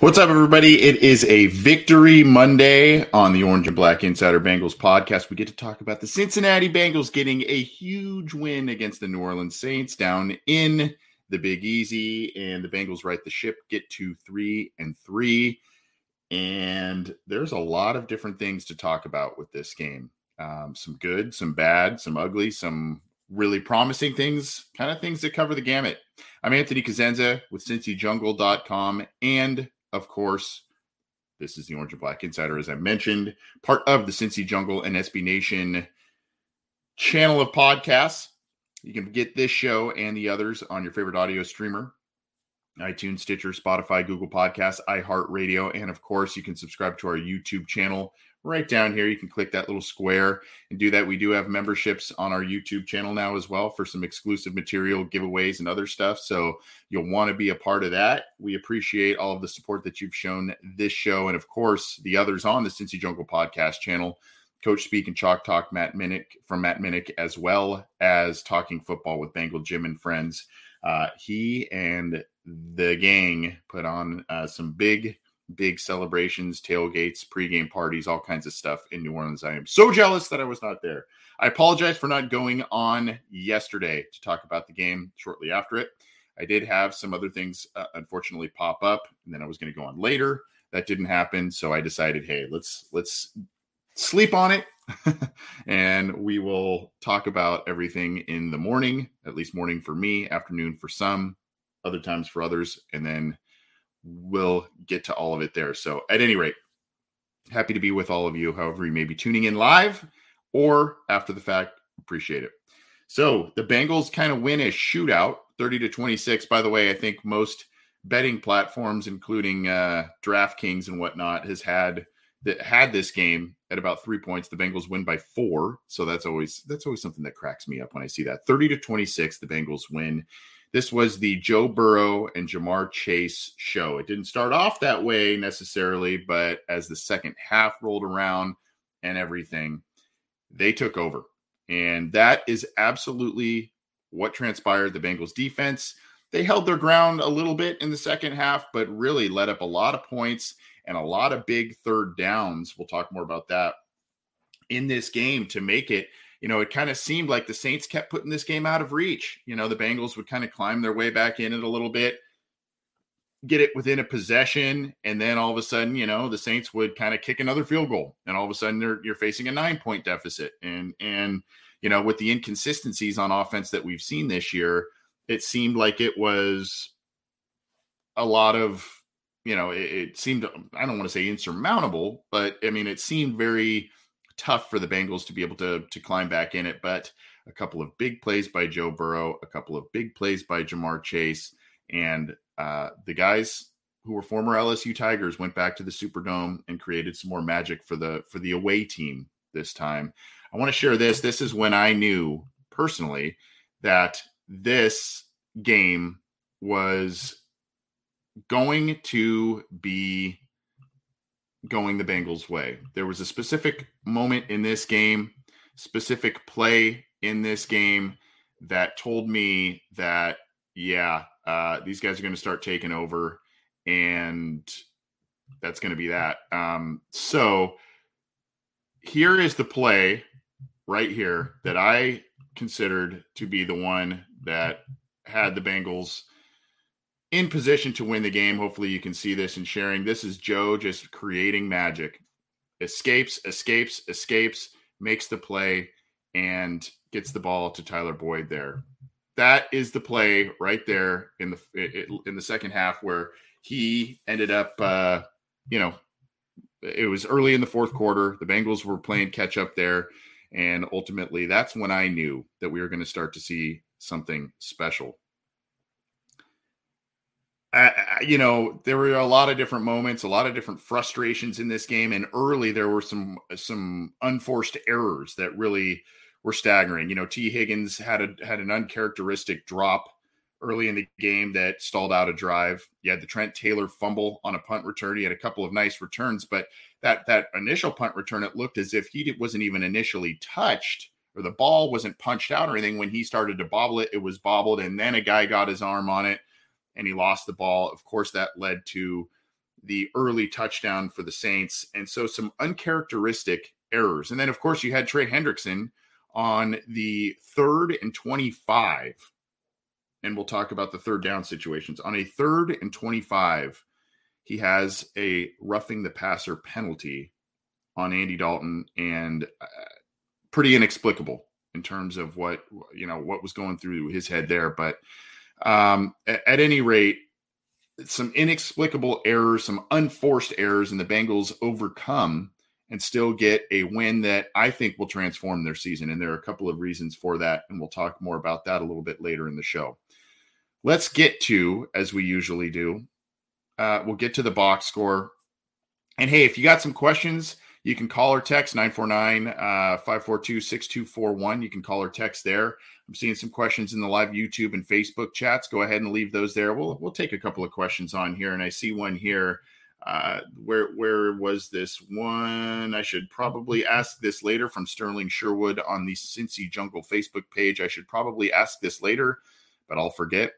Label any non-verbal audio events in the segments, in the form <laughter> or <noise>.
What's up, everybody? It is a victory Monday on the Orange and Black Insider Bengals podcast. We get to talk about the Cincinnati Bengals getting a huge win against the New Orleans Saints down in the Big Easy, and the Bengals right the ship, get to three and three. And there's a lot of different things to talk about with this game. Um, some good, some bad, some ugly, some really promising things, kind of things that cover the gamut. I'm Anthony Cosenza with CincyJungle.com and of course, this is the Orange and Black Insider, as I mentioned, part of the Cincy Jungle and SB Nation channel of podcasts. You can get this show and the others on your favorite audio streamer iTunes, Stitcher, Spotify, Google Podcasts, iHeartRadio, and of course, you can subscribe to our YouTube channel right down here. You can click that little square and do that. We do have memberships on our YouTube channel now as well for some exclusive material, giveaways, and other stuff. So you'll want to be a part of that. We appreciate all of the support that you've shown this show and, of course, the others on the Cincy Jungle podcast channel. Coach Speak and Chalk Talk, Matt Minnick from Matt Minnick, as well as Talking Football with Bengal Jim and Friends. Uh, he and the gang put on uh, some big big celebrations, tailgates, pregame parties, all kinds of stuff in New Orleans. I am so jealous that I was not there. I apologize for not going on yesterday to talk about the game shortly after it. I did have some other things uh, unfortunately pop up, and then I was going to go on later. That didn't happen, so I decided, hey, let's let's sleep on it, <laughs> and we will talk about everything in the morning. At least morning for me, afternoon for some, other times for others, and then we'll get to all of it there. So, at any rate, happy to be with all of you, however, you may be tuning in live or after the fact. Appreciate it. So, the Bengals kind of win a shootout 30 to 26. By the way, I think most betting platforms, including uh, DraftKings and whatnot, has had that had this game at about three points. The Bengals win by four, so that's always that's always something that cracks me up when I see that. Thirty to twenty six, the Bengals win. This was the Joe Burrow and Ja'Marr Chase show. It didn't start off that way necessarily, but as the second half rolled around and everything, they took over. And that is absolutely what transpired. The Bengals defense, they held their ground a little bit in the second half, but really let up a lot of points and a lot of big third downs. We'll talk more about that in this game to make it you know, it kind of seemed like the Saints kept putting this game out of reach. You know, the Bengals would kind of climb their way back in it a little bit, get it within a possession, and then all of a sudden, you know, the Saints would kind of kick another field goal, and all of a sudden you're, you're facing a nine point deficit. And and you know, with the inconsistencies on offense that we've seen this year, it seemed like it was a lot of you know, it, it seemed I don't want to say insurmountable, but I mean, it seemed very tough for the Bengals to be able to to climb back in it. But a couple of big plays by Joe Burrow, a couple of big plays by Ja'Marr Chase, and uh, the guys who were former LSU Tigers went back to the Superdome and created some more magic for the for the away team this time. I want to share this. This is when I knew personally that this game was going to be going the Bengals' way. There was a specific moment in this game, specific play in this game that told me that, yeah, uh, these guys are going to start taking over, and that's going to be that. Um, so here is the play right here that I considered to be the one that had the Bengals in position to win the game. Hopefully, you can see this and sharing. This is Joe just creating magic. Escapes, escapes, escapes, makes the play, and gets the ball to Tyler Boyd there. That is the play right there in the in the second half where he ended up, uh, you know, it was early in the fourth quarter. The Bengals were playing catch up there, and ultimately, that's when I knew that we were going to start to see something special uh, you know, there were a lot of different moments, a lot of different frustrations in this game, and early there were some some unforced errors that really were staggering. You know, Tee Higgins had a had an uncharacteristic drop early in the game that stalled out a drive. You had the Trent Taylor fumble on a punt return. He had a couple of nice returns, but that that initial punt return, it looked as if he wasn't even initially touched or the ball wasn't punched out or anything. When he started to bobble it, it was bobbled, and then a guy got his arm on it and he lost the ball. Of course, that led to the early touchdown for the Saints. And so some uncharacteristic errors. And then, of course, you had Trey Hendrickson on the third and 25. And we'll talk about the third down situations. On a third and 25, he has a roughing the passer penalty on Andy Dalton and uh, pretty inexplicable in terms of what, you know, what was going through his head there. But um, at, at any rate, some inexplicable errors, some unforced errors, and the Bengals overcome and still get a win that I think will transform their season. And there are a couple of reasons for that. And we'll talk more about that a little bit later in the show. Let's get to, as we usually do, uh, we'll get to the box score. And hey, if you got some questions, you can call or text 949 uh, 542 6241. You can call or text there. I'm seeing some questions in the live YouTube and Facebook chats. Go ahead and leave those there. We'll we'll take a couple of questions on here, and I see one here. Uh, where where was this one? I should probably ask this later from Sterling Sherwood on the Cincy Jungle Facebook page. I should probably ask this later, but I'll forget.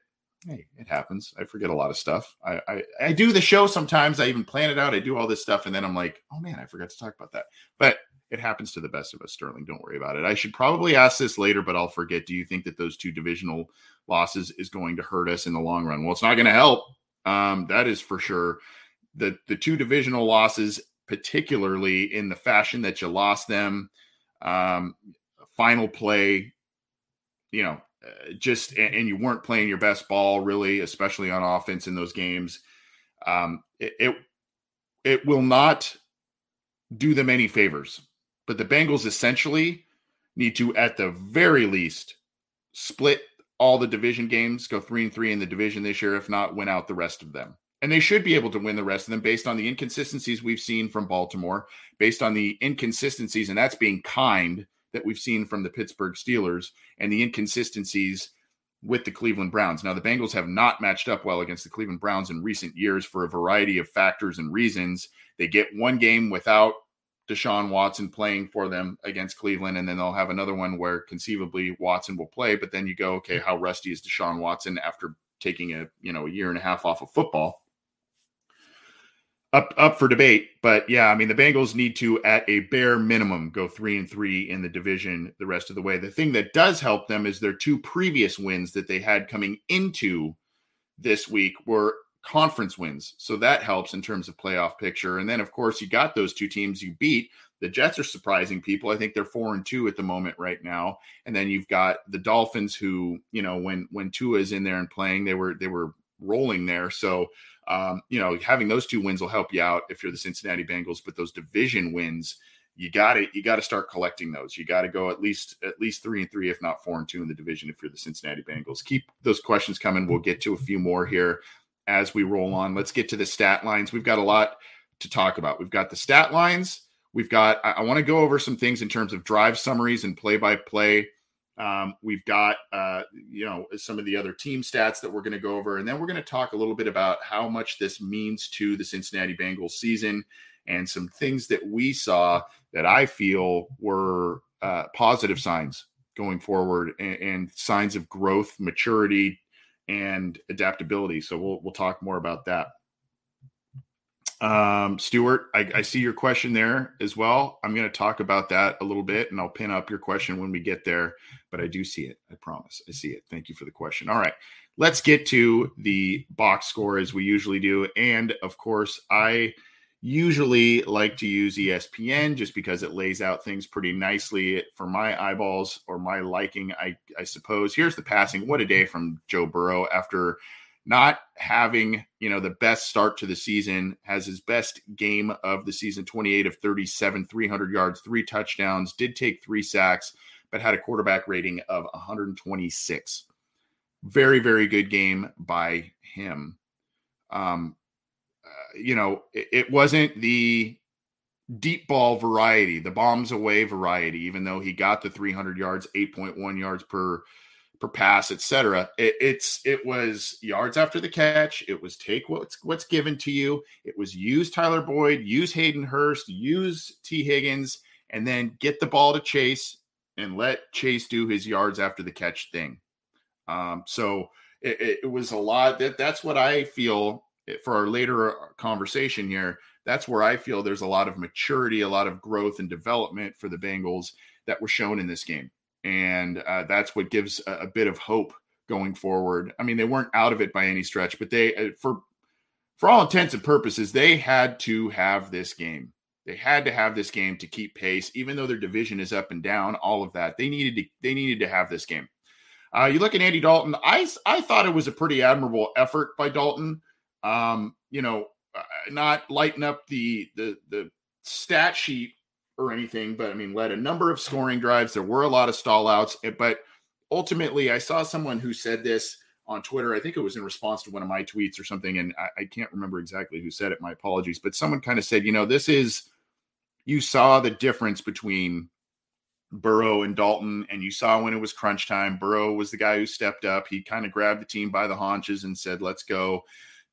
Hey, it happens. I forget a lot of stuff. I, I I do the show sometimes. I even plan it out. I do all this stuff, and then I'm like, oh man, I forgot to talk about that. But it happens to the best of us, Sterling. Don't worry about it. I should probably ask this later, but I'll forget. Do you think that those two divisional losses is going to hurt us in the long run? Well, it's not going to help. Um, that is for sure. The the two divisional losses, particularly in the fashion that you lost them, um, final play, you know, just and, and, you weren't playing your best ball really, especially on offense in those games. Um, it, it it will not do them any favors but the Bengals essentially need to, at the very least, split all the division games, go three and three in the division this year, if not win out the rest of them. And they should be able to win the rest of them based on the inconsistencies we've seen from Baltimore, based on the inconsistencies, and that's being kind that we've seen from the Pittsburgh Steelers, and the inconsistencies with the Cleveland Browns. Now, the Bengals have not matched up well against the Cleveland Browns in recent years for a variety of factors and reasons. They get one game without Deshaun Watson playing for them against Cleveland, and then they'll have another one where conceivably Watson will play. But then you go, okay, how rusty is Deshaun Watson after taking a you know a year and a half off of football? Up up for debate, but yeah, I mean the Bengals need to at a bare minimum go three and three in the division the rest of the way. The thing that does help them is their two previous wins that they had coming into this week were conference wins. So that helps in terms of playoff picture. And then, of course, you got those two teams you beat. The Jets are surprising people. I think they're four and two at the moment right now. And then you've got the Dolphins, who you know when when Tua is in there and playing, they were they were rolling there. So um, you know having those two wins will help you out if you're the Cincinnati Bengals. But those division wins, you got to you got to start collecting those. You got to go at least at least three and three, if not four and two in the division. If you're the Cincinnati Bengals, keep those questions coming. We'll get to a few more here as we roll on. Let's get to the stat lines. We've got a lot to talk about. We've got the stat lines. We've got, I, I want to go over some things in terms of drive summaries and play by play Um, we've got, uh, you know, some of the other team stats that we're going to go over. And then we're going to talk a little bit about how much this means to the Cincinnati Bengals season and some things that we saw that I feel were uh, positive signs going forward and, and, signs of growth, maturity, and adaptability. So we'll we'll talk more about that. Um, Stuart, I, I see your question there as well. I'm going to talk about that a little bit, and I'll pin up your question when we get there. But I do see it. I promise. I see it. Thank you for the question. All right, let's get to the box score as we usually do, and of course, I usually like to use ESPN just because it lays out things pretty nicely for my eyeballs or my liking, I, I suppose. Here's the passing. What a day from Joe Burrow after not having, you know, the best start to the season, has his best game of the season 28 of 37, 300 yards, three touchdowns, did take three sacks, but had a quarterback rating of 126. Very, very good game by him. Um, you know, it, it wasn't the deep ball variety, the bombs away variety, even though he got the 300 yards, 8.1 yards per per pass, etc. It, it's it was yards after the catch. It was take what's what's given to you. It was use Tyler Boyd, use Hayden Hurst, use Tee Higgins, and then get the ball to Chase and let Chase do his yards after the catch thing. Um, so it, it was a lot. That that's what I feel for our later uh, conversation here, that's where I feel there's a lot of maturity, a lot of growth and development for the Bengals that were shown in this game. And uh, that's what gives a, a, bit of hope going forward. I mean, they weren't out of it by any stretch, but they, uh, for for all intents and purposes, they had to have this game. They had to have this game to keep pace, even though their division is up and down. All of that, they needed to. They needed to have this game. Uh, you look at Andy Dalton. I I thought it was a pretty admirable effort by Dalton um, you know, uh, not lighten up the the the stat sheet or anything, but I mean, led a number of scoring drives. There were a lot of stallouts, eh, but ultimately, I saw someone who said this on Twitter. I think it was in response to one of my tweets or something, and I, I can't remember exactly who said it. My apologies, but someone kind of said, you know, this is you saw the difference between Burrow and Dalton, and you saw when it was crunch time, Burrow was the guy who stepped up. He kind of grabbed the team by the haunches and said, "Let's go."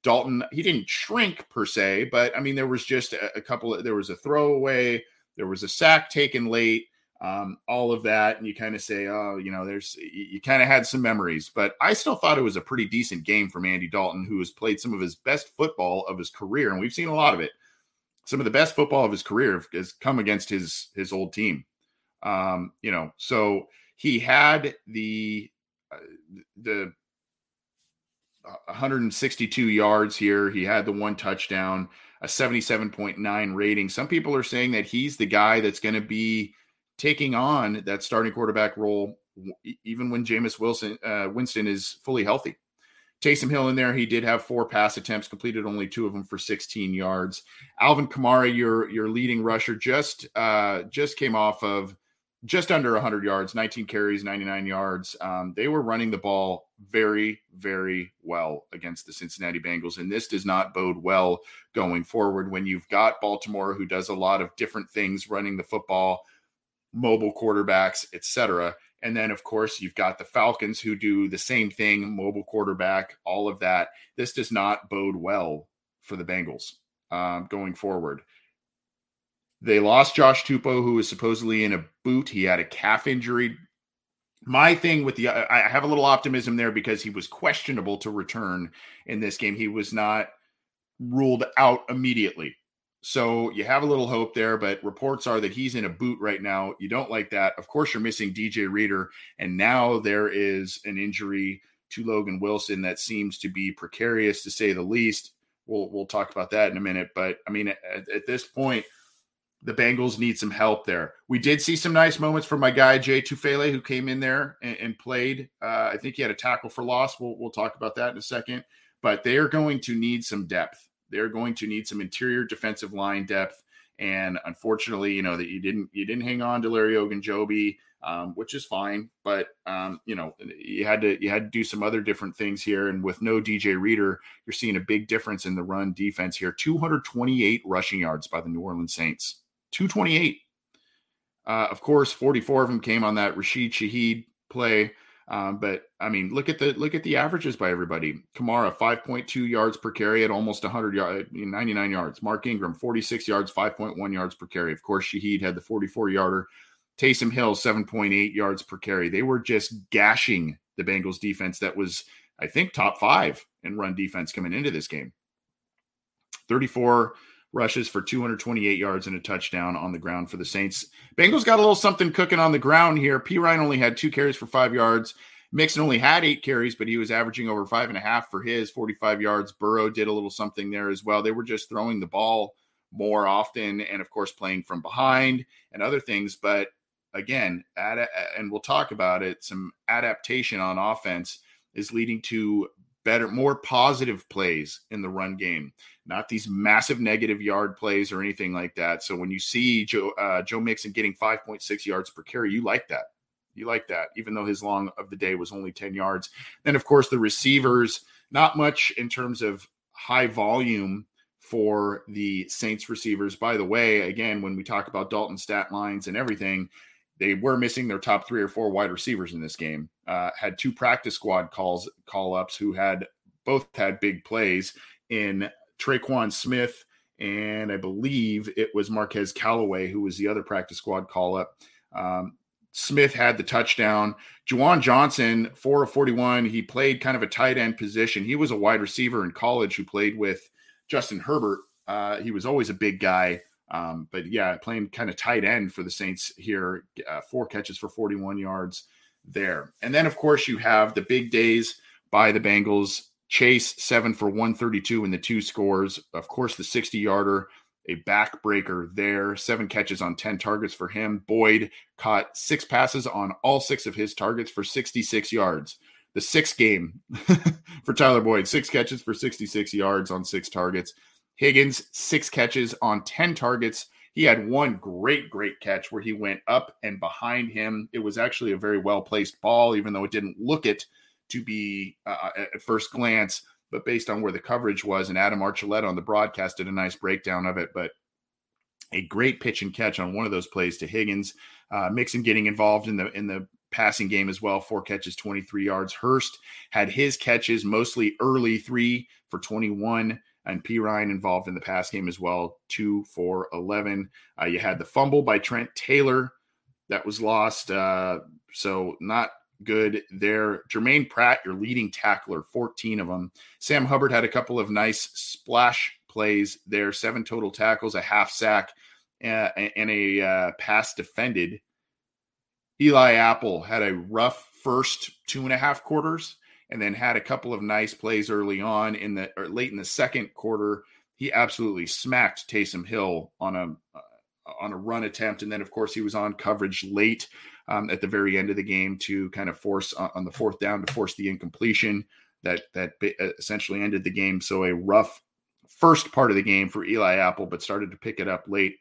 Dalton, he didn't shrink per se, but I mean, there was just a, a couple of, there was a throwaway, there was a sack taken late, um, all of that. And you kind of say, oh, you know, there's, you, you kind of had some memories, but I still thought it was a pretty decent game from Andy Dalton, who has played some of his best football of his career. And we've seen a lot of it. Some of the best football of his career has come against his, his old team. Um, you know, so he had the, uh, the 162 yards here. He had the one touchdown, a 77.9 rating. Some people are saying that he's the guy that's going to be taking on that starting quarterback role, even when Jameis Wilson uh, Winston is fully healthy. Taysom Hill in there, he did have four pass attempts, completed only two of them for 16 yards. Alvin Kamara, your your leading rusher, just uh, just came off of just under 100 yards, 19 carries, 99 yards. Um, they were running the ball very, very well against the Cincinnati Bengals. And this does not bode well going forward when you've got Baltimore, who does a lot of different things running the football, mobile quarterbacks, etc. And then, of course, you've got the Falcons who do the same thing, mobile quarterback, all of that. This does not bode well for the Bengals um, going forward. They lost Josh Tupou, who was supposedly in a boot. He had a calf injury. My thing with the, I have a little optimism there because he was questionable to return in this game. He was not ruled out immediately. So you have a little hope there, but reports are that he's in a boot right now. You don't like that. Of course, you're missing DJ Reader, and now there is an injury to Logan Wilson that seems to be precarious to say the least. We'll we'll talk about that in a minute, but I mean, at, at this point, the Bengals need some help there. We did see some nice moments from my guy Jay Tufele, who came in there and, and played. Uh, I think he had a tackle for loss. We'll we'll talk about that in a second. But they are going to need some depth. They're going to need some interior defensive line depth. And unfortunately, you know that you didn't you didn't hang on to Larry Ogunjobi, um, which is fine. But um, you know you had to you had to do some other different things here. And with no DJ Reader, you're seeing a big difference in the run defense here. 228 rushing yards by the New Orleans Saints. 228. Uh, of course, 44 of them came on that Rashid Shaheed play. Um, but I mean, look at the look at the averages by everybody. Kamara, 5.2 yards per carry at almost 100 yards, 99 yards. Mark Ingram, 46 yards, 5.1 yards per carry. Of course, Shaheed had the 44 yarder. Taysom Hill, 7.8 yards per carry. They were just gashing the Bengals defense that was, I think, top five in run defense coming into this game. 34 rushes for 228 yards and a touchdown on the ground for the Saints. Bengals got a little something cooking on the ground here. Perine only had two carries for five yards. Mixon only had eight carries, but he was averaging over five and a half for his 45 yards. Burrow did a little something there as well. They were just throwing the ball more often and, of course, playing from behind and other things. But again, ad- and we'll talk about it, some adaptation on offense is leading to better, more positive plays in the run game, not these massive negative yard plays or anything like that. So when you see Joe uh, Joe Mixon getting 5.6 yards per carry, you like that. You like that, even though his long of the day was only 10 yards. Then, of course, the receivers, not much in terms of high volume for the Saints receivers. By the way, again, when we talk about Dalton stat lines and everything, they were missing their top three or four wide receivers in this game. Uh, had two practice squad calls call ups who had both had big plays in Tre'Quan Smith and I believe it was Marquez Callaway who was the other practice squad call up. Um, Smith had the touchdown. Juwan Johnson, four of 41. He played kind of a tight end position. He was a wide receiver in college who played with Justin Herbert. Uh, he was always a big guy. Um, but yeah, playing kind of tight end for the Saints here, uh, four catches for 41 yards there. And then, of course, you have the big days by the Bengals. Chase, seven for 132 in the two scores. Of course, the 60 yarder, a backbreaker there, seven catches on 10 targets for him. Boyd caught six passes on all six of his targets for 66 yards. The sixth game <laughs> for Tyler Boyd, six catches for 66 yards on six targets. Higgins, six catches on 10 targets. He had one great, great catch where he went up and behind him. It was actually a very well placed ball, even though it didn't look it to be uh, uh, at first glance. But based on where the coverage was, and Adam Archuleta on the broadcast did a nice breakdown of it. But a great pitch and catch on one of those plays to Higgins. Uh, Mixon getting involved in the in the passing game as well. Four catches, 23 yards. Hurst had his catches mostly early, three for 21 and Perine involved in the pass game as well, two for 11. Uh, you had the fumble by Trent Taylor that was lost. Uh, so not good there. Germaine Pratt, your leading tackler, 14 of them. Sam Hubbard had a couple of nice splash plays there, seven total tackles, a half sack, uh, and a uh, pass defended. Eli Apple had a rough first two and a half quarters and then had a couple of nice plays early on in the or late in the second quarter. He absolutely smacked Taysom Hill on a uh, on a run attempt, and then of course he was on coverage late um, at the very end of the game to kind of force uh, on the fourth down to force the incompletion that that uh, essentially ended the game. So a rough first part of the game for Eli Apple, but started to pick it up late.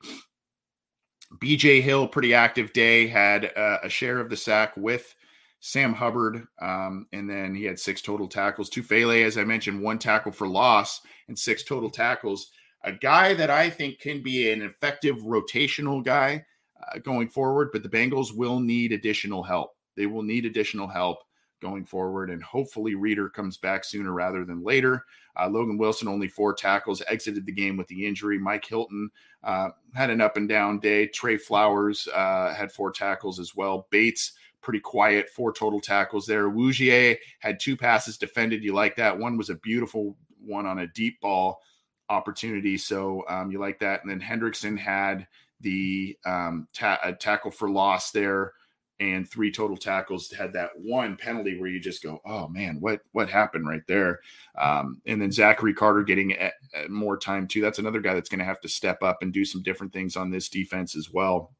BJ Hill, pretty active day, had uh, a share of the sack with Sam Hubbard, um, and then he had six total tackles. Two Tufele, as I mentioned, one tackle for loss and six total tackles. A guy that I think can be an effective rotational guy uh, going forward, but the Bengals will need additional help. They will need additional help going forward, and hopefully Reader comes back sooner rather than later. Uh, Logan Wilson only four tackles, exited the game with the injury. Mike Hilton uh, had an up and down day. Trey Flowers uh, had four tackles as well. Bates pretty quiet, four total tackles there. Awuzie had two passes defended. You like that? One was a beautiful one on a deep ball opportunity. So um, you like that. And then Hendrickson had the um, ta- tackle for loss there and three total tackles had that one penalty where you just go oh man what what happened right there um, and then zachary carter getting a, a more time too that's another guy that's going to have to step up and do some different things on this defense as well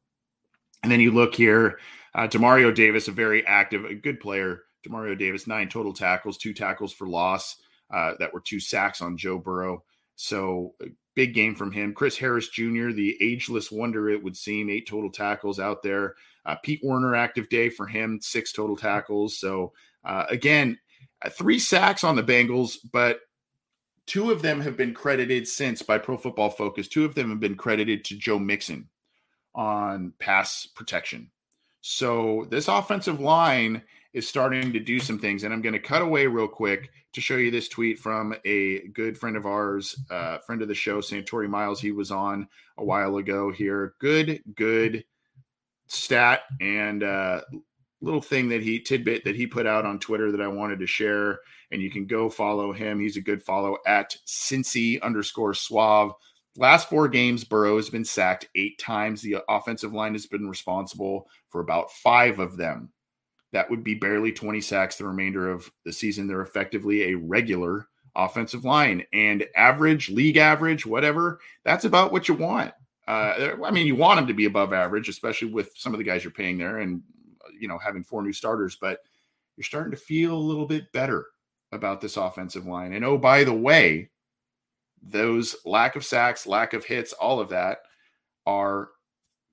and then you look here uh, Demario Davis, a very active, a good player. Demario Davis, nine total tackles, two tackles for loss uh, that were two sacks on Joe Burrow. So big game from him. Chris Harris Jr., the ageless wonder, it would seem, eight total tackles out there. Uh, Pete Werner, active day for him, six total tackles. So uh, again, uh, three sacks on the Bengals, but two of them have been credited since by Pro Football Focus. Two of them have been credited to Joe Mixon on pass protection. So this offensive line is starting to do some things. And I'm going to cut away real quick to show you this tweet from a good friend of ours, uh, friend of the show, Santori Miles. He was on a while ago here. Good, good stat and uh, little thing that he tidbit that he put out on Twitter that I wanted to share. And you can go follow him. He's a good follow at Cincy underscore Suave. Last four games, Burrow has been sacked eight times. The offensive line has been responsible for about five of them. That would be barely 20 sacks the remainder of the season. They're effectively a regular offensive line and average, league average, whatever. That's about what you want. Uh, I mean, you want them to be above average, especially with some of the guys you're paying there and, you know, having four new starters, but you're starting to feel a little bit better about this offensive line. And oh, by the way, those lack of sacks, lack of hits, all of that are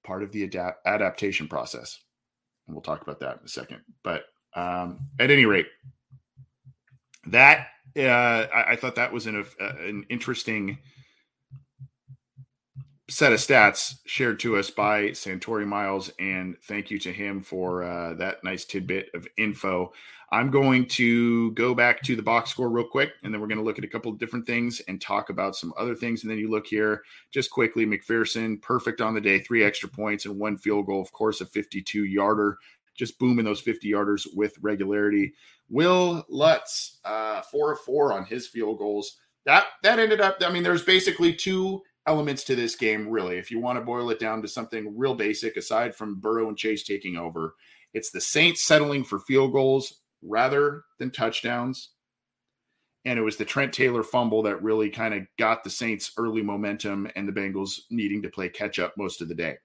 part of the adapt- adaptation process. And we'll talk about that in a second. But um, at any rate, that uh, I, I, thought that was an, uh, an interesting set of stats shared to us by Santori Miles, and thank you to him for uh, that nice tidbit of info. I'm going to go back to the box score real quick, and then we're going to look at a couple of different things and talk about some other things. And then you look here just quickly McPherson, perfect on the day, three extra points and one field goal, of course, a 52 yarder, just booming those 50 yarders with regularity. Wil Lutz, uh, four of four on his field goals. That that ended up. I mean, there's basically two elements to this game, really. If you want to boil it down to something real basic, aside from Burrow and Chase taking over, it's the Saints settling for field goals rather than touchdowns. And it was the Trent Taylor fumble that really kind of got the Saints early momentum and the Bengals needing to play catch up most of the day.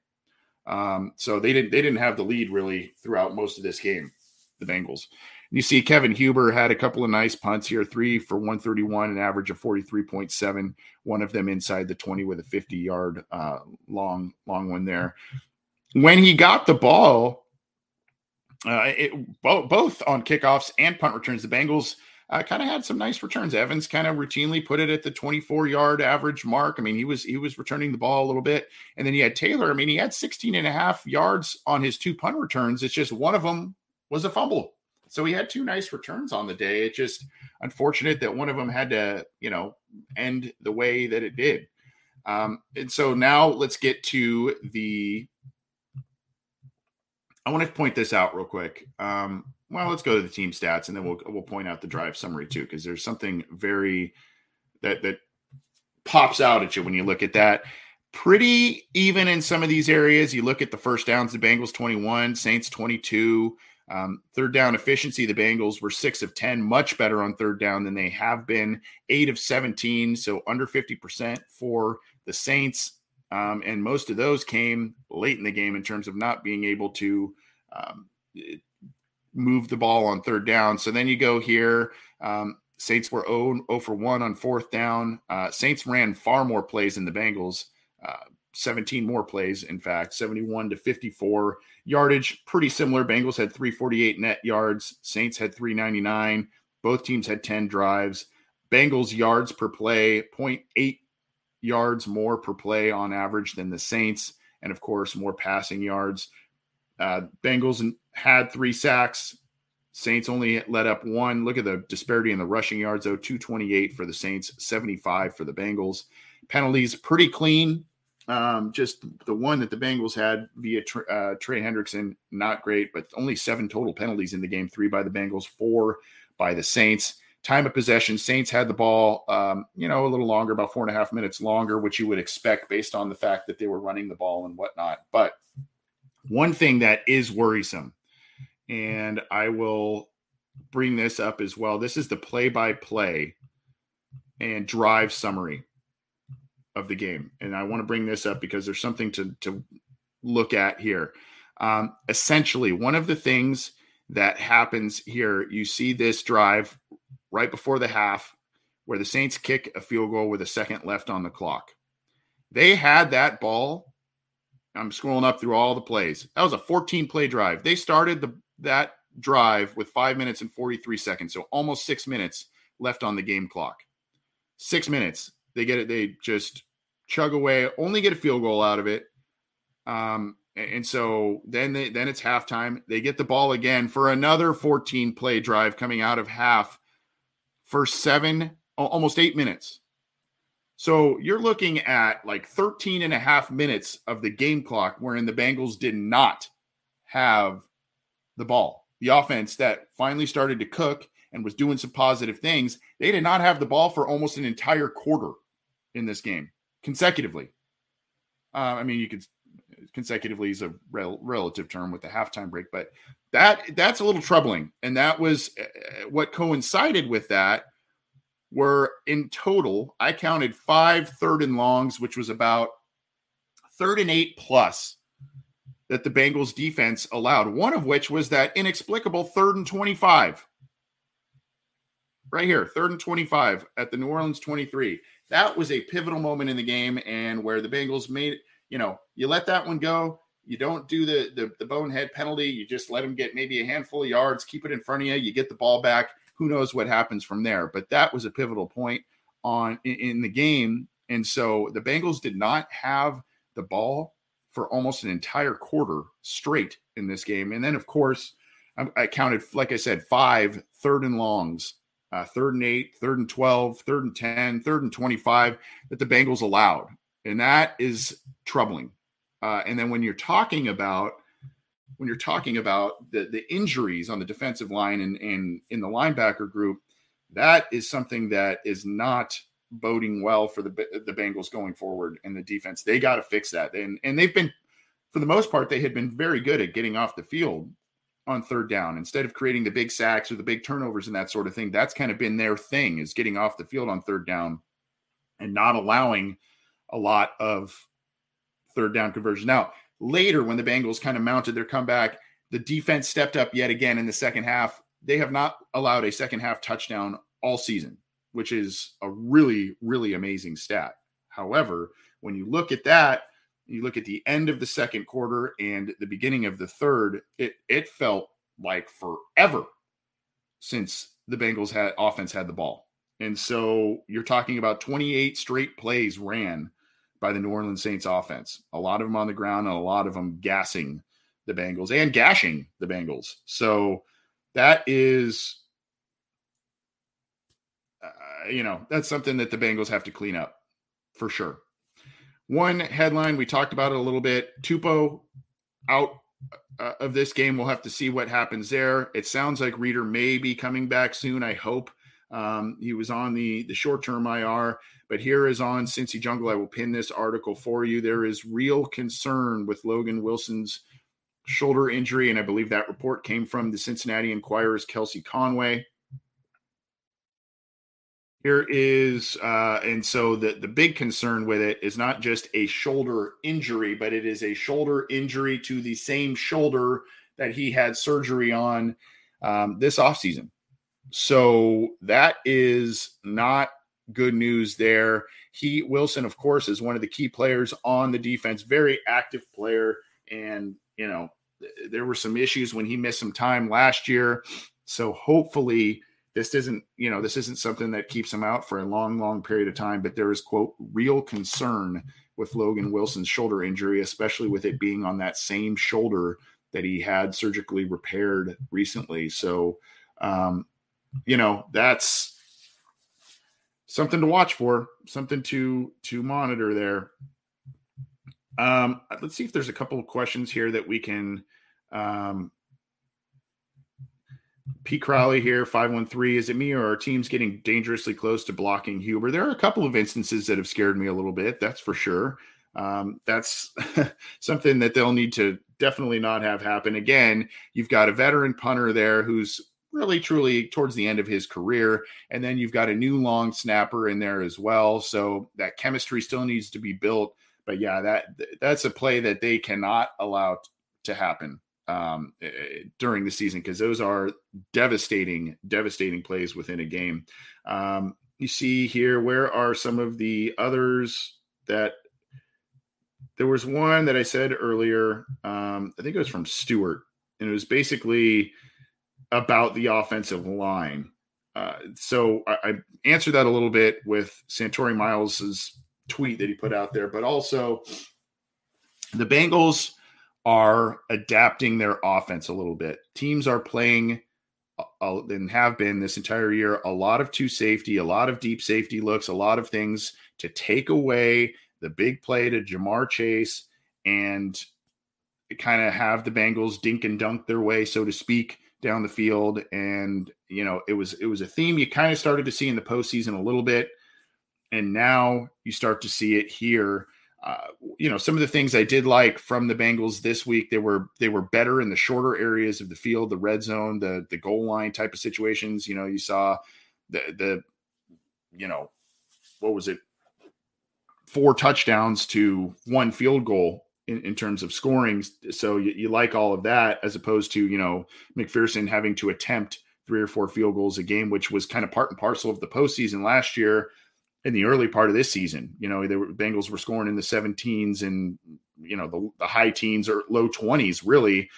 Um, so they didn't they didn't have the lead really throughout most of this game, the Bengals. You see, Kevin Huber had a couple of nice punts here, three for 131, an average of 43.7. One of them inside the 20 with a 50 yard uh, long, long one there. When he got the ball, uh, it, both, both on kickoffs and punt returns, the Bengals uh, kind of had some nice returns. Evans kind of routinely put it at the 24 yard average mark. I mean, he was he was returning the ball a little bit. And then you had Taylor. I mean, he had 16 and a half yards on his two punt returns. It's just one of them was a fumble. So he had two nice returns on the day. It's just unfortunate that one of them had to, you know, end the way that it did. Um, and so now let's get to the. I want to point this out real quick. Um, well, let's go to the team stats, and then we'll we'll point out the drive summary too, because there's something very that that pops out at you when you look at that. Pretty even in some of these areas. You look at the first downs, the Bengals 21, Saints 22. Um, third down efficiency, the Bengals were six of 10, much better on third down than they have been, eight of 17, so under 50% for the Saints. Um, and most of those came late in the game in terms of not being able to um, move the ball on third down. So then you go here. Um, Saints were 0, 0 for 1 on fourth down. Uh, Saints ran far more plays than the Bengals. Uh, 17 more plays, in fact, 71 to 54 yardage, pretty similar. Bengals had 348 net yards, Saints had 399. Both teams had 10 drives. Bengals yards per play, 0.8 yards more per play on average than the Saints, and of course, more passing yards. Uh, Bengals had three sacks. Saints only let up one. Look at the disparity in the rushing yards, though 228 for the Saints, 75 for the Bengals. Penalties pretty clean. Um, just the one that the Bengals had via uh, Trey Hendrickson, not great, but only seven total penalties in the game three by the Bengals, four by the Saints. Time of possession, Saints had the ball, um, you know, a little longer, about four and a half minutes longer, which you would expect based on the fact that they were running the ball and whatnot. But one thing that is worrisome, and I will bring this up as well. This is the play by play and drive summary of the game. And I want to bring this up because there's something to, to look at here. Um, essentially, one of the things that happens here, you see this drive right before the half where the Saints kick a field goal with a second left on the clock. They had that ball. I'm scrolling up through all the plays. That was a 14 play drive. They started the that drive with five minutes and 43 seconds, so almost six minutes left on the game clock. Six minutes. They get it. They just chug away, only get a field goal out of it. Um, And so then they, then it's halftime. They get the ball again for another 14 play drive coming out of half for seven, almost eight minutes. So you're looking at like 13 and a half minutes of the game clock wherein the Bengals did not have the ball. The offense that finally started to cook and was doing some positive things, they did not have the ball for almost an entire quarter in this game consecutively. Uh, I mean, you could consecutively is a rel- relative term with the halftime break, but that that's a little troubling. And that was uh, what coincided with that were in total, I counted five third and longs, which was about third and eight plus that the Bengals defense allowed. One of which was that inexplicable third and 25. Right here, third and 25 at the New Orleans 23. That was a pivotal moment in the game and where the Bengals made you know, you let that one go. You don't do the, the, the bonehead penalty. You just let them get maybe a handful of yards, keep it in front of you. You get the ball back. Who knows what happens from there? But that was a pivotal point on in, in the game. And so the Bengals did not have the ball for almost an entire quarter straight in this game. And then, of course, I, I counted, like I said, five third and longs, uh, third and eight, third and 12, third and 10, third and 25 that the Bengals allowed and that is troubling. Uh, and then when you're talking about when you're talking about the the injuries on the defensive line and, and in the linebacker group, that is something that is not boding well for the the Bengals going forward and the defense. They got to fix that. And and they've been for the most part they had been very good at getting off the field on third down instead of creating the big sacks or the big turnovers and that sort of thing. That's kind of been their thing is getting off the field on third down and not allowing a lot of third down conversions. Now, later when the Bengals kind of mounted their comeback, the defense stepped up yet again in the second half. They have not allowed a second half touchdown all season, which is a really, really amazing stat. However, when you look at that, you look at the end of the second quarter and the beginning of the third, it it felt like forever since the Bengals had offense had the ball. And so you're talking about 28 straight plays ran by the New Orleans Saints offense. A lot of them on the ground and a lot of them gassing the Bengals and gashing the Bengals. So that is, uh, you know, that's something that the Bengals have to clean up for sure. One headline, we talked about it a little bit. Tupou out uh, of this game. We'll have to see what happens there. It sounds like Reader may be coming back soon. I hope. Um, he was on the the short term IR. But here is on Cincy Jungle. I will pin this article for you. There is real concern with Logan Wilson's shoulder injury, and I believe that report came from the Cincinnati Enquirer's Kelsey Conway. Here is, uh, and so the, the big concern with it is not just a shoulder injury, but it is a shoulder injury to the same shoulder that he had surgery on um, this offseason. So that is not good news there. He Wilson, of course, is one of the key players on the defense, very active player, and you know there were some issues when he missed some time last year. So hopefully this isn't you know this isn't something that keeps him out for a long long period of time but there is quote real concern with logan wilson's shoulder injury especially with it being on that same shoulder that he had surgically repaired recently so um, you know that's something to watch for, something to to monitor there. Um, let's see if there's a couple of questions here that we can. Um, P. Crowley here, 513. Is it me or our team's getting dangerously close to blocking Huber? There are a couple of instances that have scared me a little bit, that's for sure. Um, that's <laughs> something that they'll need to definitely not have happen. Again, you've got a veteran punter there who's really truly towards the end of his career. And then you've got a new long snapper in there as well. So that chemistry still needs to be built. But yeah, that that's a play that they cannot allow to happen um, eh, eh, during the season because those are devastating, devastating plays within a game. Um, you see here, where are some of the others that there was one that I said earlier. Um, I think it was from Stewart, and it was basically about the offensive line. Uh, so I, I, answered that a little bit with Santori Miles's tweet that he put out there, but also the Bengals are adapting their offense a little bit. Teams are playing uh, and have been this entire year a lot of two safety, a lot of deep safety looks, a lot of things to take away the big play to Ja'Marr Chase and kind of have the Bengals dink and dunk their way, so to speak, down the field. And you know, it was it was a theme you kind of started to see in the postseason a little bit, and now you start to see it here. Uh, you know, some of the things I did like from the Bengals this week, they were they were better in the shorter areas of the field, the red zone, the the goal line type of situations. You know, you saw the the you know what was it four touchdowns to one field goal in, in terms of scoring. So you, you, like all of that as opposed to, you know, McPherson having to attempt three or four field goals a game, which was kind of part and parcel of the postseason last year in the early part of this season. You know, the Bengals were scoring in the 17s and, you know, the, the high teens or low 20s really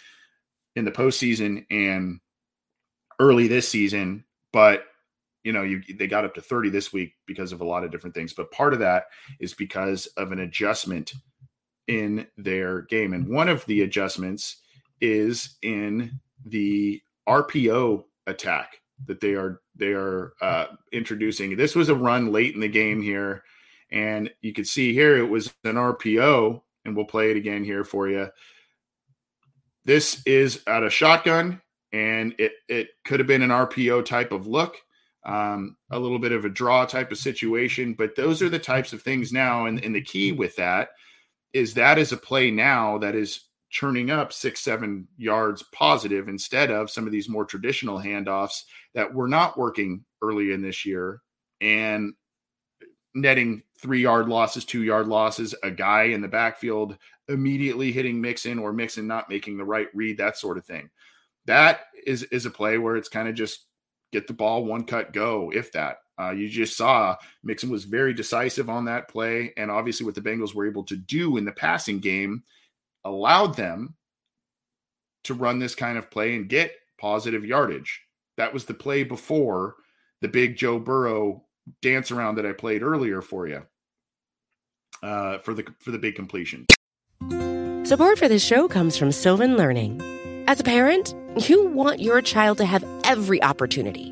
in the postseason and early this season. But you know, you, they got up to 30 this week because of a lot of different things. But part of that is because of an adjustment in their game. And one of the adjustments is in the RPO attack that they are they are uh, introducing. This was a run late in the game here, and you can see here it was an RPO, and we'll play it again here for you. This is at a shotgun, and it it could have been an RPO type of look um, a little bit of a draw type of situation. But those are the types of things now. And, and the key with that is that is a play now that is churning up six, seven yards positive instead of some of these more traditional handoffs that were not working early in this year and netting three yard losses, two yard losses, a guy in the backfield immediately hitting Mixon or Mixon not making the right read, that sort of thing. That is is a play where it's kind of just get the ball one cut go, if that. Uh, you just saw Mixon was very decisive on that play. And obviously, what the Bengals were able to do in the passing game allowed them to run this kind of play and get positive yardage. That was the play before the big Joe Burrow dance around that I played earlier for you uh, for the for the big completion. Support for this show comes from Sylvan Learning. As a parent, you want your child to have every opportunity,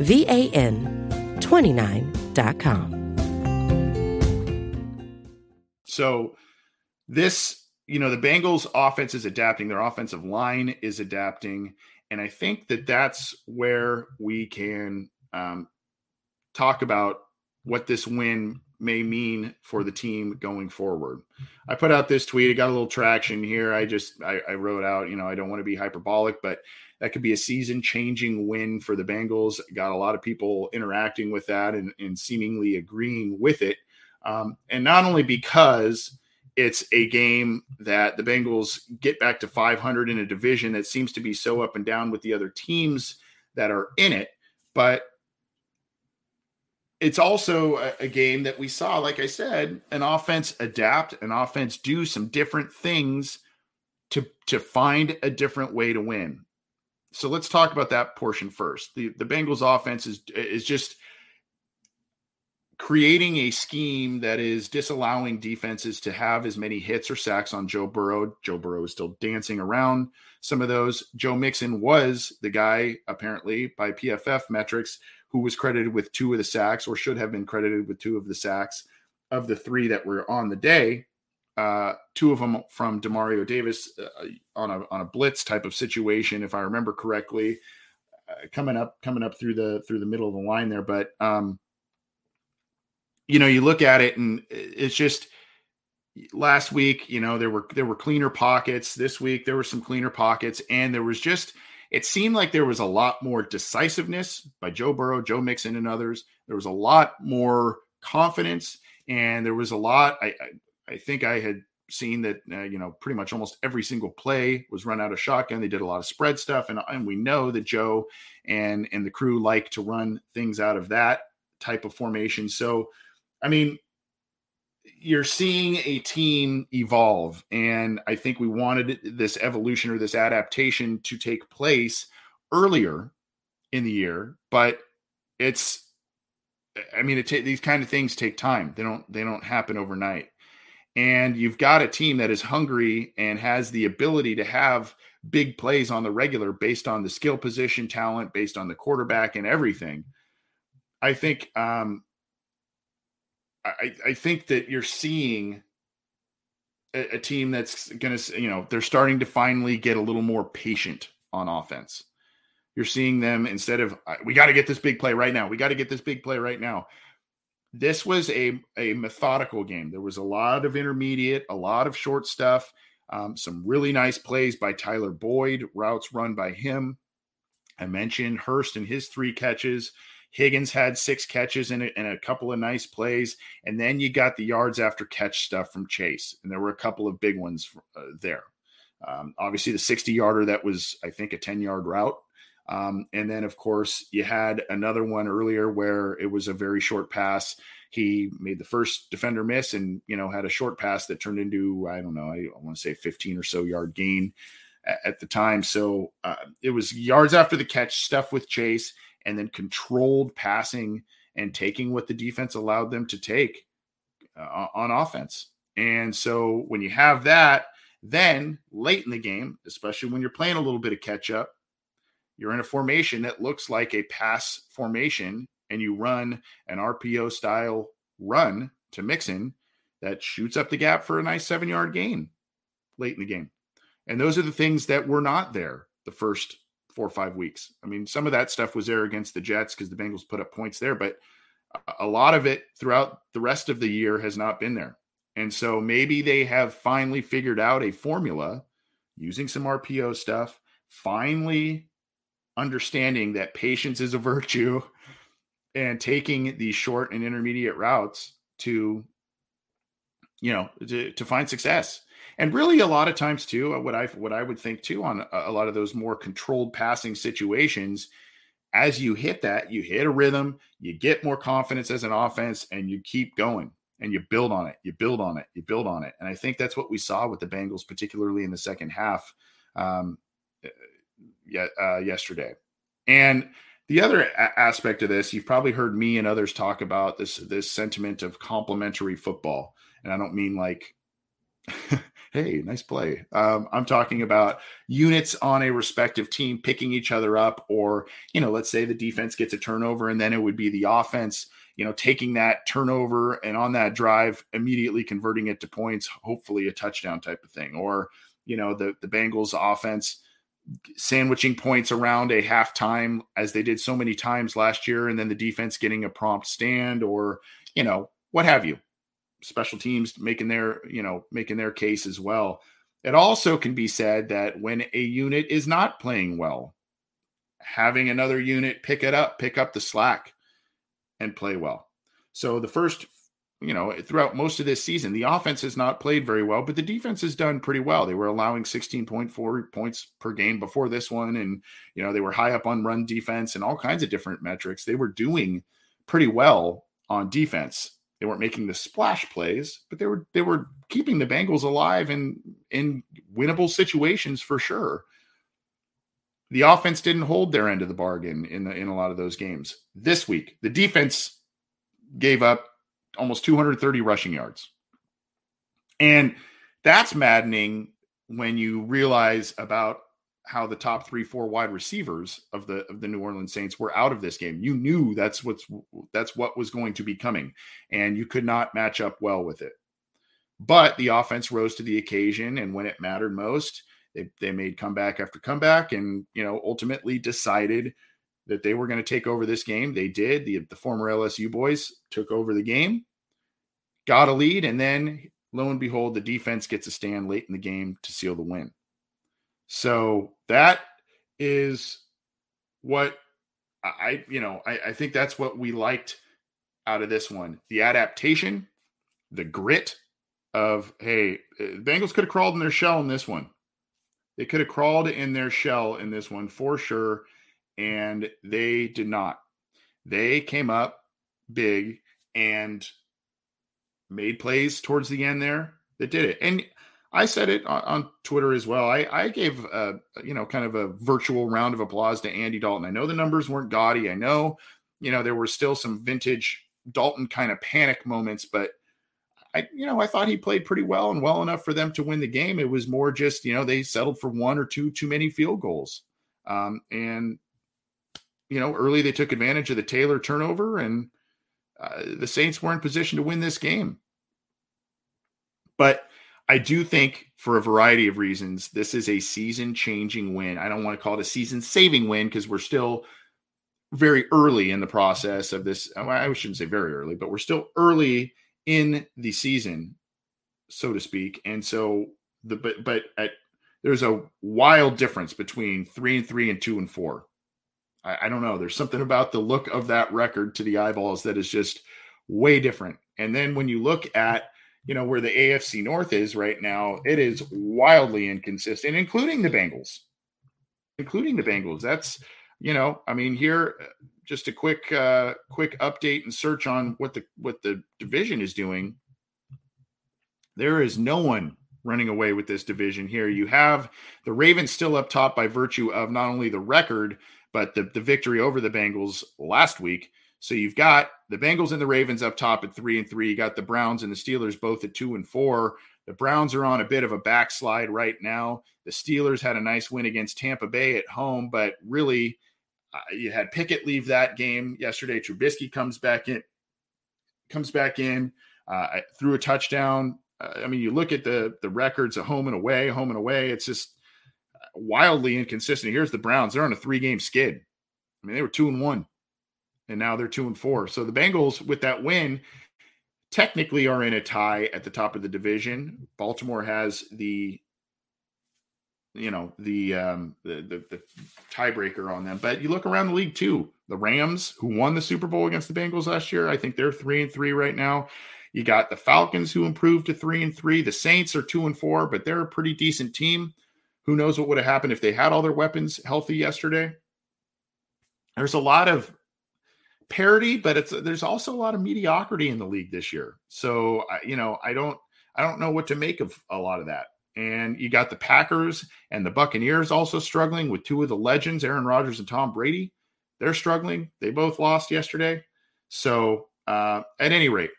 V A N 29.com. So, this, you know, the Bengals offense is adapting, their offensive line is adapting. And I think that that's where we can um, talk about what this win may mean for the team going forward. I put out this tweet. It got a little traction here. I just I, I wrote out, you know, I don't want to be hyperbolic, but that could be a season changing win for the Bengals. Got a lot of people interacting with that and, and seemingly agreeing with it. Um, and not only because it's a game that the Bengals get back to 500 in a division that seems to be so up and down with the other teams that are in it, but it's also a, a, game that we saw, like I said, an offense adapt, an offense do some different things to to find a different way to win. So let's talk about that portion first. The the Bengals offense is is just creating a scheme that is disallowing defenses to have as many hits or sacks on Joe Burrow. Joe Burrow is still dancing around some of those. Joe Mixon was the guy, apparently, by PFF metrics, who was credited with two of the sacks or should have been credited with two of the sacks of the three that were on the day. Uh, two of them from Demario Davis uh, on a on a blitz type of situation, if I remember correctly, uh, coming up coming up through the through the middle of the line there. But um, you know, you look at it and it's just last week, you know, there were there were cleaner pockets. This week there were some cleaner pockets, and there was just it seemed like there was a lot more decisiveness by Joe Burrow, Joe Mixon, and others. There was a lot more confidence, and there was a lot. I I, I think I had seen that uh, you know pretty much almost every single play was run out of shotgun. They did a lot of spread stuff, and and we know that Joe and and the crew like to run things out of that type of formation. So, I mean, you're seeing a team evolve and i think we wanted this evolution or this adaptation to take place earlier in the year but it's i mean it ta- these kind of things take time they don't they don't happen overnight and you've got a team that is hungry and has the ability to have big plays on the regular based on the skill position talent based on the quarterback and everything i think um I, I think that you're seeing a, a team that's to, you know, they're starting to finally get a little more patient on offense. You're seeing them instead of we got to get this big play right now. We got to get this big play right now. This was a a methodical game. There was a lot of intermediate, a lot of short stuff, um, some really nice plays by Tyler Boyd, routes run by him. I mentioned Hurst and his three catches. Higgins had six catches and a, and a couple of nice plays. And then you got the yards after catch stuff from Chase. And there were a couple of big ones uh, there. Um, obviously, the 60 yarder that was, I think, a 10 yard route. Um, and then, of course, you had another one earlier where it was a very short pass. He made the first defender miss and, you know, had a short pass that turned into, I don't know, I want to say 15 or so yard gain at, the time. So uh, it was yards after the catch stuff with Chase and then controlled passing and taking what the defense allowed them to take uh, on offense. And so when you have that, then late in the game, especially when you're playing a little bit of catch up, you're in a formation that looks like a pass formation and you run an RPO style run to Mixon that shoots up the gap for a nice seven yard gain late in the game. And those are the things that were not there the first four or five weeks. I mean, some of that stuff was there against the Jets because the Bengals put up points there, but a lot of it throughout the rest of the year has not been there. And so maybe they have finally figured out a formula using some RPO stuff, finally understanding that patience is a virtue and taking these short and intermediate routes to you know to, to find success. And really a lot of times too uh, what i what i would think too on a, lot of those more controlled passing situations as you hit that you hit a rhythm you get more confidence as an offense and you keep going and you build on it you build on it you build on it. And i think that's what we saw with the bengals particularly in the second half. Um, uh, yesterday and the other a- aspect of this you've probably heard me and others talk about this this sentiment of complementary football and i don't mean like <laughs> hey, nice play. Um, I'm talking about units on a respective team picking each other up, or, you know, let's say the defense gets a turnover and then it would be the offense, you know, taking that turnover and on that drive, immediately converting it to points, hopefully a touchdown type of thing. Or, you know, the, the Bengals offense sandwiching points around a halftime as they did so many times last year, and then the defense getting a prompt stand or, you know, what have you. Special teams making their you know making their case as well. It also can be said that when a unit is not playing well having another unit pick it up pick up the slack and play well. So the first you know throughout most of this season the offense has not played very well but the defense has done pretty well they were allowing 16.4 points per game before this one and you know they were high up on run defense and all kinds of different metrics they were doing pretty well on defense they weren't making the splash plays, but they were they were keeping the Bengals alive in in winnable situations for sure. The offense didn't hold their end of the bargain in the, in a lot of those games. This week, the defense gave up almost 230 rushing yards. And that's maddening when you realize about how the top three, four wide receivers of the of the New Orleans Saints were out of this game. You knew that's what's that's what was going to be coming, and you could not match up well with it. but the offense rose to the occasion. And when it mattered most, they, they made comeback after comeback and, you know, ultimately decided that they were going to take over this game. They did. The, the former LSU boys took over the game, got a lead, and then lo and behold, the defense gets a stand late in the game to seal the win. So that is what I, you know, I, I think that's what we liked out of this one. The adaptation, the grit of, hey, uh, Bengals could have crawled in their shell in this one. They could have crawled in their shell in this one for sure. And they did not. They came up big and made plays towards the end there that did it. And I said it on, on Twitter as well. I, I gave a you know kind of a virtual round of applause to Andy Dalton. I know the numbers weren't gaudy. I know you know there were still some vintage Dalton kind of panic moments, but I you know I thought he played pretty well and well enough for them to win the game. It was more just you know they settled for one or two too many field goals, um, and you know early they took advantage of the Taylor turnover and uh, the Saints were in position to win this game, but I do think, for a variety of reasons, this is a season changing win. I don't want to call it a season saving win because we're still very early in the process of this. I shouldn't say very early, but we're still early in the season, so to speak. And so the but but at, there's a wild difference between three and three and two and four. I, I don't know. There's something about the look of that record to the eyeballs that is just way different. And then when you look at you know, where the AFC North is right now, it is wildly inconsistent, including the Bengals. Including the Bengals. That's, you know, I mean, here just a quick uh quick update and search on what the what the division is doing. There is no one running away with this division here. You have the Ravens still up top by virtue of not only the record, but the, the victory over the Bengals last week. So you've got the Bengals and the Ravens up top at three and three. You got the Browns and the Steelers both at two and four. The Browns are on a bit of a backslide right now. The Steelers had a nice win against Tampa Bay at home, but really, uh, you had Pickett leave that game yesterday. Trubisky comes back in, comes back in, uh, threw a touchdown. Uh, I mean, you look at the the records of home and away, home and away. It's just wildly inconsistent. Here's the Browns; they're on a three game skid. I mean, they were two and one and now they're two and four. So the Bengals, with that win, technically are in a tie at the top of the division. Baltimore has the you know the um the, the the, tiebreaker on them but you look around the league too the rams who won the super bowl against the bengals last year i think they're three and three right now you got the falcons who improved to three and three the saints are two and four but they're a pretty decent team who knows what would have happened if they had all their weapons healthy yesterday there's a lot of parity, but it's there's also a lot of mediocrity in the league this year. So you know, I don't I don't know what to make of a lot of that. And you got the Packers and the Buccaneers also struggling with two of the legends, Aaron Rodgers and Tom Brady. They're struggling. They both lost yesterday. So uh, at any rate,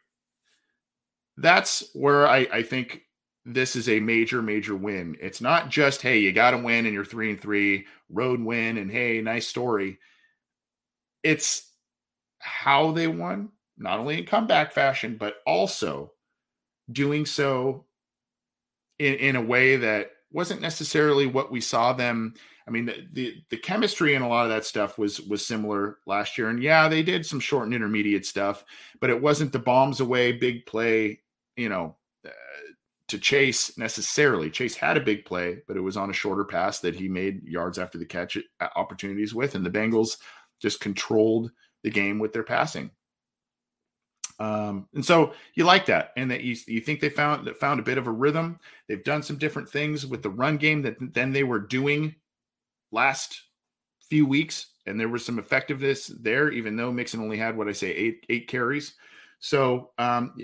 that's where I, I think this is a major, major win. It's not just, hey, you got to win and you're three and three, road win, and hey, nice story. It's how they won, not only in comeback fashion, but also doing so in, in a way that wasn't necessarily what we saw them. I mean, the, the, the chemistry and a lot of that stuff was was similar last year, and yeah, they did some short and intermediate stuff, but it wasn't the bombs away, big play, you know, uh, to Chase necessarily. Chase had a big play, but it was on a shorter pass that he made yards after the catch uh, opportunities with, and the Bengals just controlled the game with their passing. Um, and so you like that, and that you, you think they found that found a bit of a rhythm. They've done some different things with the run game that then they were doing last few weeks, and there was some effectiveness there, even though Mixon only had what I say eight eight carries. So um,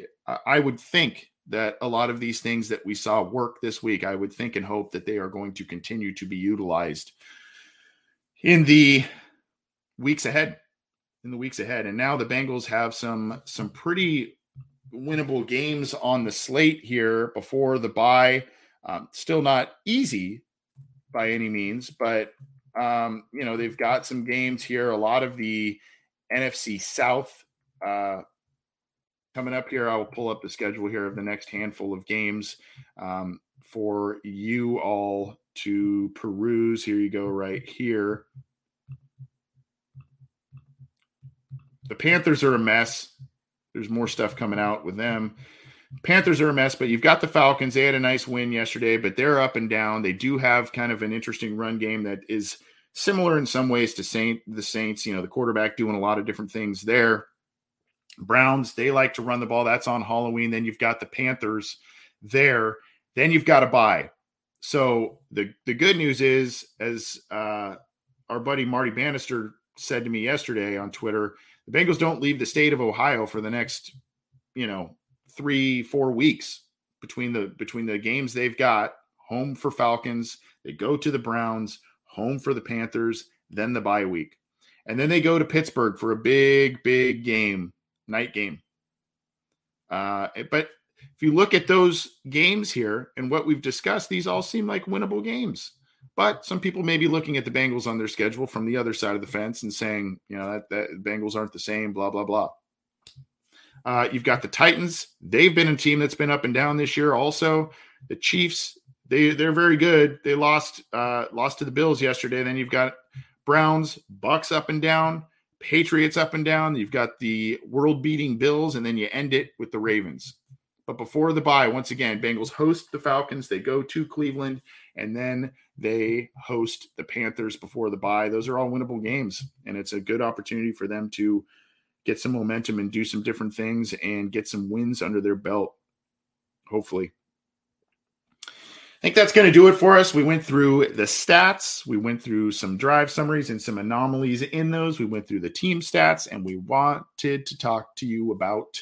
I would think that a lot of these things that we saw work this week, I would think and hope that they are going to continue to be utilized in the weeks ahead in the weeks ahead. And now the Bengals have some some pretty winnable games on the slate here before the bye. Um, still not easy by any means, but um, you know they've got some games here. A lot of the NFC South uh, coming up here, I will pull up the schedule here of the next handful of games um, for you all to peruse. Here you go, right here. The Panthers are a mess. There's more stuff coming out with them. Panthers are a mess, but you've got the Falcons. They had a nice win yesterday, but they're up and down. They do have kind of an interesting run game that is similar in some ways to Saint the Saints. You know, the quarterback doing a lot of different things there. Browns, they like to run the ball. That's on Halloween. Then you've got the Panthers there. Then you've got to buy. So the the good news is, as uh, our buddy Marty Bannister said to me yesterday on Twitter, the Bengals don't leave the state of Ohio for the next, you know, three four weeks between the between the games they've got. Home for Falcons, they go to the Browns, home for the Panthers, then the bye week, and then they go to Pittsburgh for a big big game, night game. Uh, but if you look at those games here and what we've discussed, these all seem like winnable games. But some people may be looking at the Bengals on their schedule from the other side of the fence and saying, you know, that, that Bengals aren't the same, blah, blah, blah. Uh, you've got the Titans. They've been a team that's been up and down this year. Also, the Chiefs. They they're very good. They lost uh, lost to the Bills yesterday. Then you've got Browns, Bucks up and down, Patriots up and down. You've got the world beating Bills, and then you end it with the Ravens. But before the bye, once again, Bengals host the Falcons. They go to Cleveland, and then they host the Panthers before the bye. Those are all winnable games, and it's a good opportunity for them to get some momentum and do some different things and get some wins under their belt, hopefully. I think that's going to do it for us. We went through the stats, we went through some drive summaries and some anomalies in those. We went through the team stats, and we wanted to talk to you about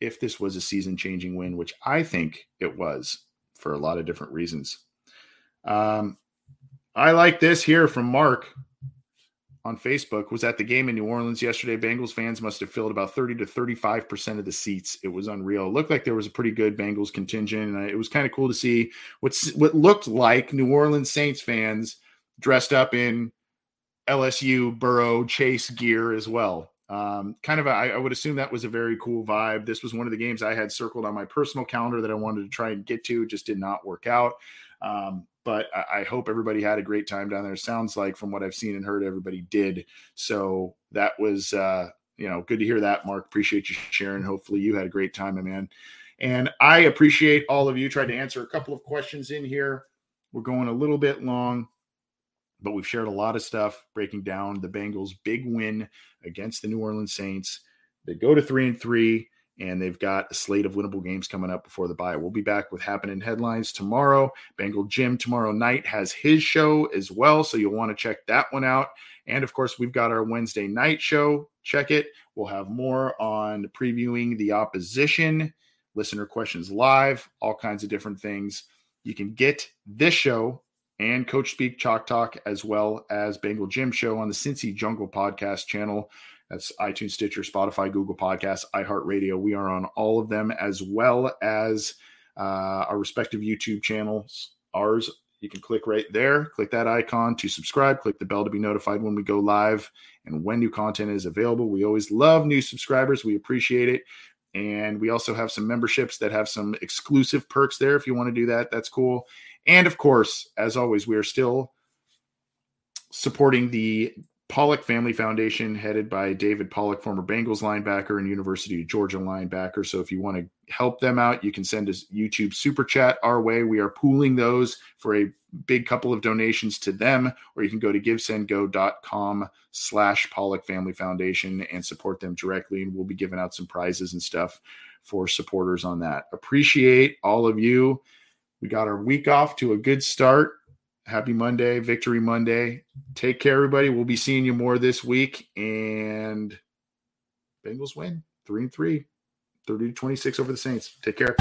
if this was a season changing win, which I think it was for a lot of different reasons. Um, I like this here from Mark on Facebook was at the game in New Orleans yesterday. Bengals fans must have filled about 30 to 35% of the seats. It was unreal. It looked like there was a pretty good Bengals contingent. And it was kind of cool to see what's what looked like New Orleans Saints fans dressed up in LSU Burrow Chase gear as well. Um, kind of, a, I, would assume that was a very cool vibe. This was one of the games I had circled on my personal calendar that I wanted to try and get to, just did not work out. Um, but I, hope everybody had a great time down there. Sounds like from what I've seen and heard, everybody did. So that was, uh, you know, good to hear that, Mark. Appreciate you sharing. Hopefully you had a great time, my man. And I appreciate all of you. Tried to answer a couple of questions in here. We're going a little bit long but we've shared a lot of stuff breaking down the Bengals' big win against the New Orleans Saints. They go to three and three, and they've got a slate of winnable games coming up before the bye. We'll be back with happening headlines tomorrow. Bengal Jim tomorrow night has his show as well, so you'll want to check that one out. And of course, we've got our Wednesday night show. Check it. We'll have more on previewing the opposition, listener questions live, all kinds of different things. You can get this show and Coach Speak Chalk Talk, as well as Bengal Jim Show on the Cincy Jungle Podcast channel. That's iTunes, Stitcher, Spotify, Google Podcasts, iHeartRadio. We are on all of them, as well as uh, our respective YouTube channels. Ours, you can click right there, click that icon to subscribe, click the bell to be notified when we go live and when new content is available. We always love new subscribers. We appreciate it. And we also have some memberships that have some exclusive perks there. If you want to do that, that's cool. And of course, as always, we are still supporting the Pollack Family Foundation, headed by David Pollack, former Bengals linebacker and University of Georgia linebacker. So if you want to help them out, you can send us YouTube super chat our way. We are pooling those for a big couple of donations to them, or you can go to givesendgo.com slash Pollack Family Foundation and support them directly. And we'll be giving out some prizes and stuff for supporters on that. Appreciate all of you. We got our week off to a good start. Happy Monday, Victory Monday. Take care, everybody. We'll be seeing you more this week. And Bengals win three and three, 30 to 26 over the Saints. Take care.